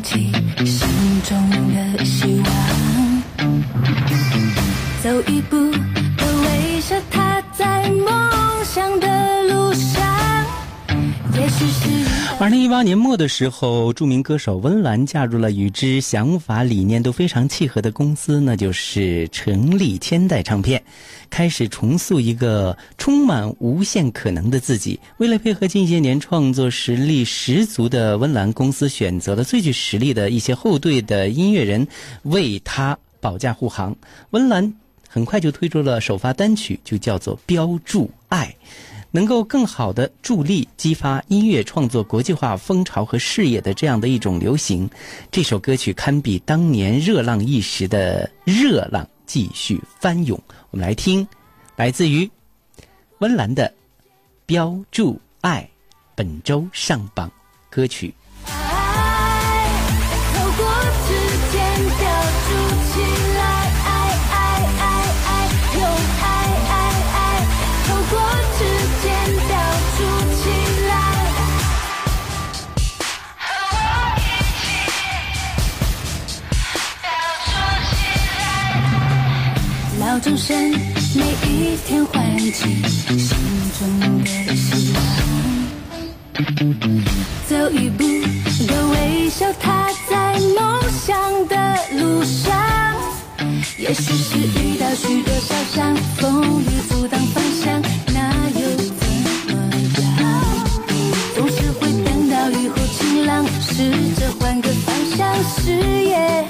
天八年末的时候，著名歌手温岚加入了与之想法理念都非常契合的公司，那就是成立千代唱片，开始重塑一个充满无限可能的自己。为了配合近些年创作实力十足的温岚，公司选择了最具实力的一些后队的音乐人为他保驾护航。温岚很快就推出了首发单曲，就叫做《标注爱》。能够更好的助力激发音乐创作国际化风潮和事业的这样的一种流行，这首歌曲堪比当年热浪一时的热浪继续翻涌。我们来听，来自于温岚的《标注爱》，本周上榜歌曲。闹钟声每一天唤起心中的希望。走一步的微笑，踏在梦想的路上。也许是遇到许多小伤，风雨阻挡方向，那又怎么样？总是会等到雨后晴朗，试着换个方向，视野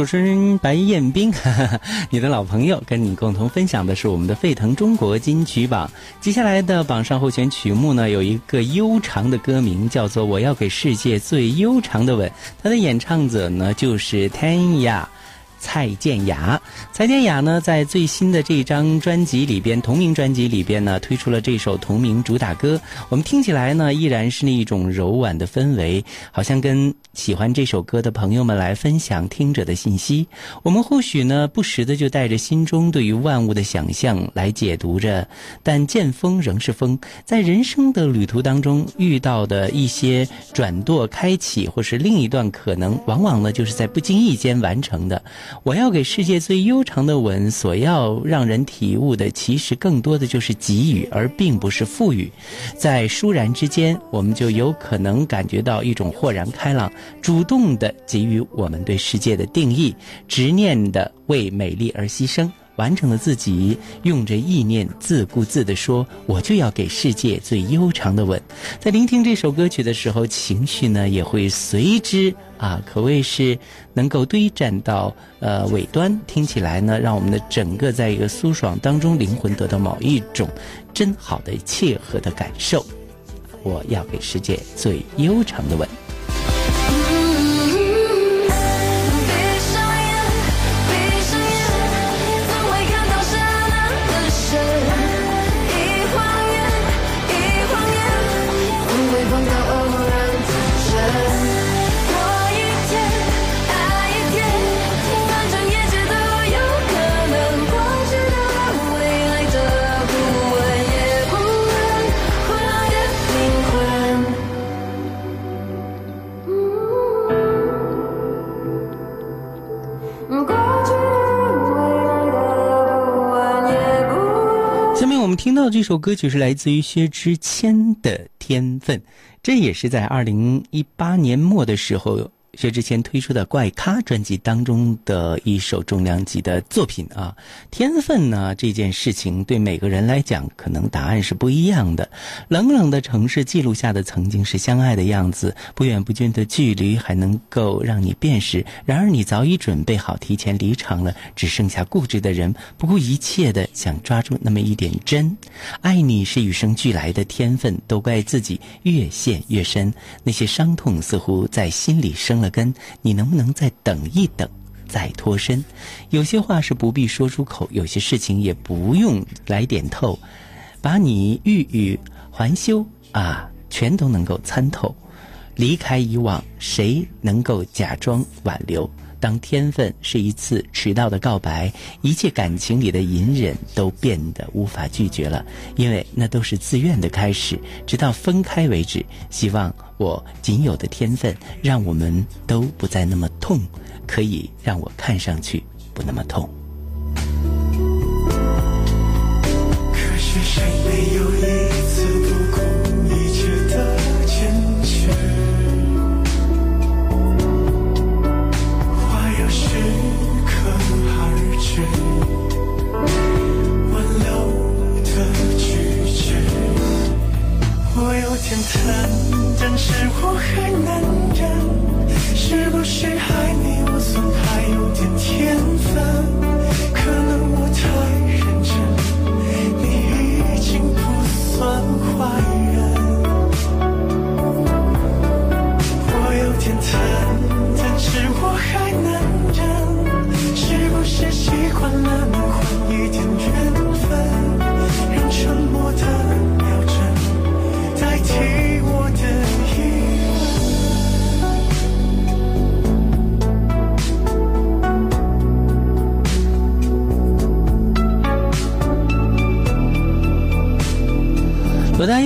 主持人白彦斌，你的老朋友，跟你共同分享的是我们的沸腾中国金曲榜。接下来的榜上候选曲目呢，有一个悠长的歌名，叫做《我要给世界最悠长的吻》。他的演唱者呢，就是天雅。蔡健雅，蔡健雅呢，在最新的这张专辑里边，同名专辑里边呢，推出了这首同名主打歌。我们听起来呢，依然是那一种柔婉的氛围，好像跟喜欢这首歌的朋友们来分享听者的信息。我们或许呢，不时的就带着心中对于万物的想象来解读着，但见风仍是风，在人生的旅途当中遇到的一些转舵、开启，或是另一段可能，往往呢，就是在不经意间完成的。我要给世界最悠长的吻，所要让人体悟的，其实更多的就是给予，而并不是赋予。在倏然之间，我们就有可能感觉到一种豁然开朗，主动的给予我们对世界的定义，执念的为美丽而牺牲。完成了自己，用着意念自顾自地说：“我就要给世界最悠长的吻。”在聆听这首歌曲的时候，情绪呢也会随之啊，可谓是能够堆栈到呃尾端。听起来呢，让我们的整个在一个舒爽当中，灵魂得到某一种真好的切合的感受。我要给世界最悠长的吻。听到这首歌曲是来自于薛之谦的《天分》，这也是在二零一八年末的时候。薛之谦推出的《怪咖》专辑当中的一首重量级的作品啊，天分呢这件事情对每个人来讲，可能答案是不一样的。冷冷的城市记录下的曾经是相爱的样子，不远不近的距离还能够让你辨识。然而你早已准备好提前离场了，只剩下固执的人，不顾一切的想抓住那么一点真。爱你是与生俱来的天分，都怪自己越陷越深。那些伤痛似乎在心里生。了根，你能不能再等一等，再脱身？有些话是不必说出口，有些事情也不用来点透，把你欲语还休啊，全都能够参透。离开以往，谁能够假装挽留？当天分是一次迟到的告白，一切感情里的隐忍都变得无法拒绝了，因为那都是自愿的开始，直到分开为止。希望我仅有的天分，让我们都不再那么痛，可以让我看上去不那么痛。可是谁没有天疼，但是我还能忍。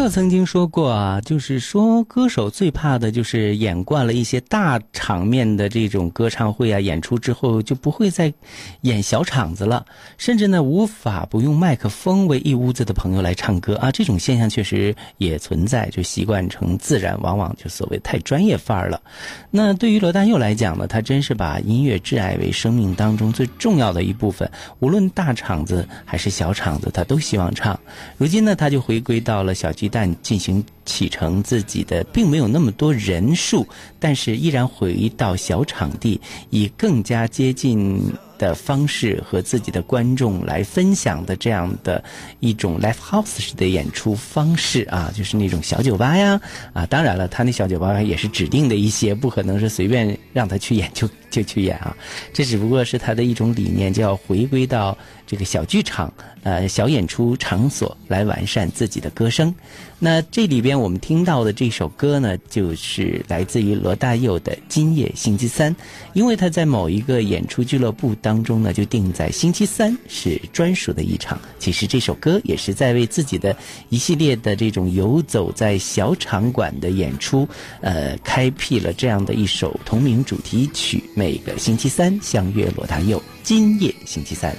罗大佑曾经说过啊，就是说歌手最怕的就是演惯了一些大场面的这种歌唱会啊演出之后，就不会再演小场子了，甚至呢无法不用麦克风为一屋子的朋友来唱歌啊。这种现象确实也存在，就习惯成自然，往往就所谓太专业范儿了。那对于罗大佑来讲呢，他真是把音乐挚爱为生命当中最重要的一部分，无论大场子还是小场子，他都希望唱。如今呢，他就回归到了。小鸡旦进行启程，自己的并没有那么多人数，但是依然回到小场地，以更加接近。的方式和自己的观众来分享的这样的一种 live house 式的演出方式啊，就是那种小酒吧呀啊，当然了，他那小酒吧也是指定的一些，不可能是随便让他去演就就去演啊，这只不过是他的一种理念，就要回归到这个小剧场呃小演出场所来完善自己的歌声。那这里边我们听到的这首歌呢，就是来自于罗大佑的《今夜星期三》，因为他在某一个演出俱乐部当中呢，就定在星期三是专属的一场。其实这首歌也是在为自己的一系列的这种游走在小场馆的演出，呃，开辟了这样的一首同名主题曲。每个星期三相约罗大佑，今夜星期三。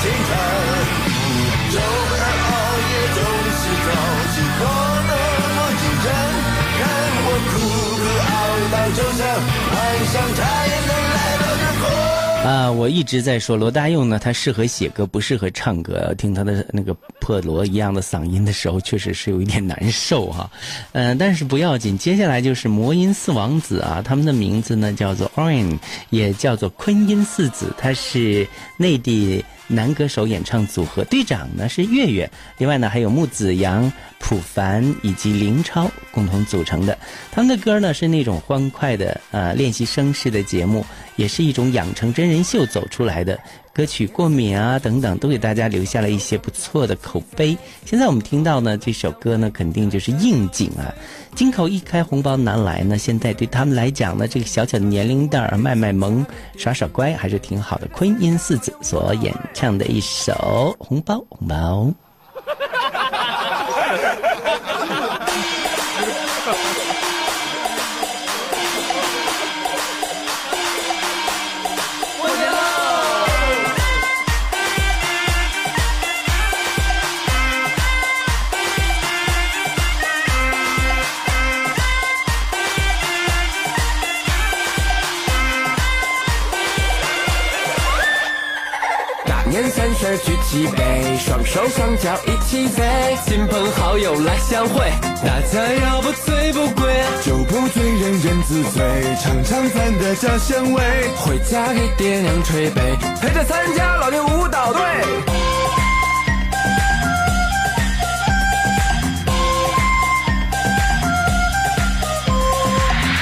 儿向前看。周二熬夜总是早起过那么紧张，看我苦苦熬到周上，晚上他也。啊，我一直在说罗大佑呢，他适合写歌，不适合唱歌。听他的那个破锣一样的嗓音的时候，确实是有一点难受哈。嗯、但是不要紧，接下来就是魔音四王子啊，他们的名字呢叫做 Orin，也叫做昆音四子，他是内地男歌手演唱组合，队长呢是月月，另外呢还有木子阳、朴凡以及林超共同组成的。他们的歌呢是那种欢快的呃练习生式的节目，也是一种养成真人秀走出来的。歌曲过敏啊等等，都给大家留下了一些不错的口碑。现在我们听到呢这首歌呢，肯定就是应景啊。金口一开，红包拿来呢。现在对他们来讲呢，这个小小的年龄段儿卖卖萌、耍耍乖还是挺好的。昆音四子所演唱的一首《红包红包》。举起杯，双手双脚一起飞，亲朋好友来相会，大家要不醉不归，酒不醉人人自醉，尝尝咱的家乡味。回家给爹娘捶背，陪着参加老年舞蹈队。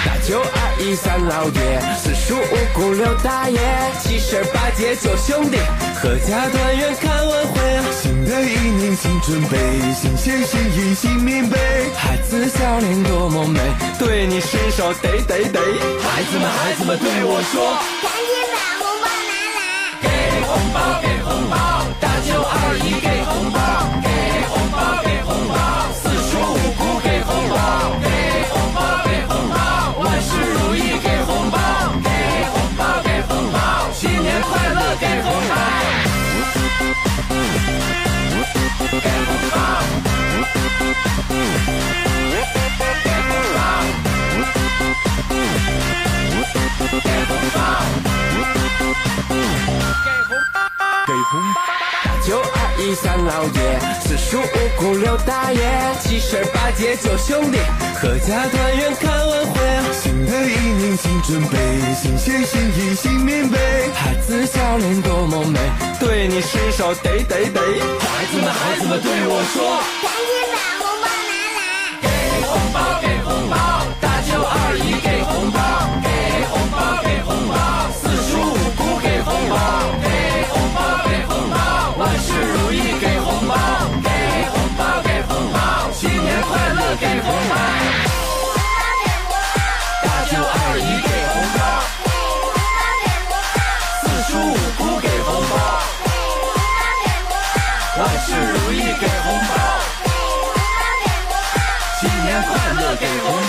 大舅三老爷，四叔五姑六大爷，七婶八姐九兄弟，阖家团圆看晚会啊！新的一年新准备，新鲜新意新棉被。孩子笑脸多么美，对你伸手得得得。孩子们，孩子们对我说，赶紧把红包拿来！给红包，给红包，大舅二姨老爷，四叔五姑六大爷，七婶八姐九兄弟，阖家团圆看晚会！新的一年新准备，新鲜新意新棉被。孩子笑脸多么美，对你伸手得得得。孩子们，孩子们对我说，快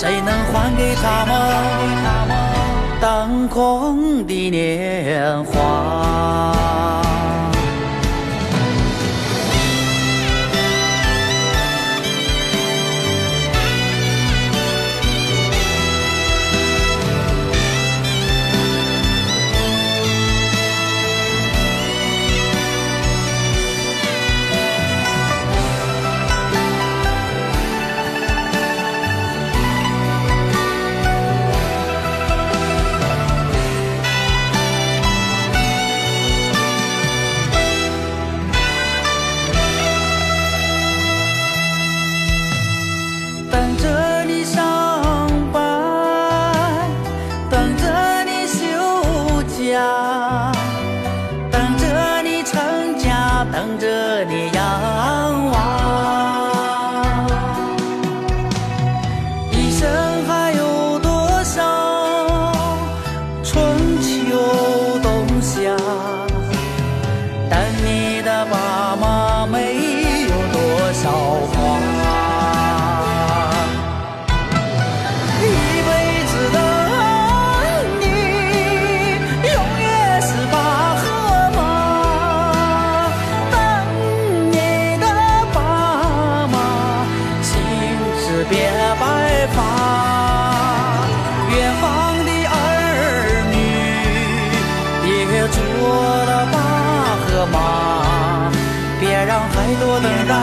谁能还给他们当空的年华？别白发。远方的儿女，别做了爸和妈，别让太多等待。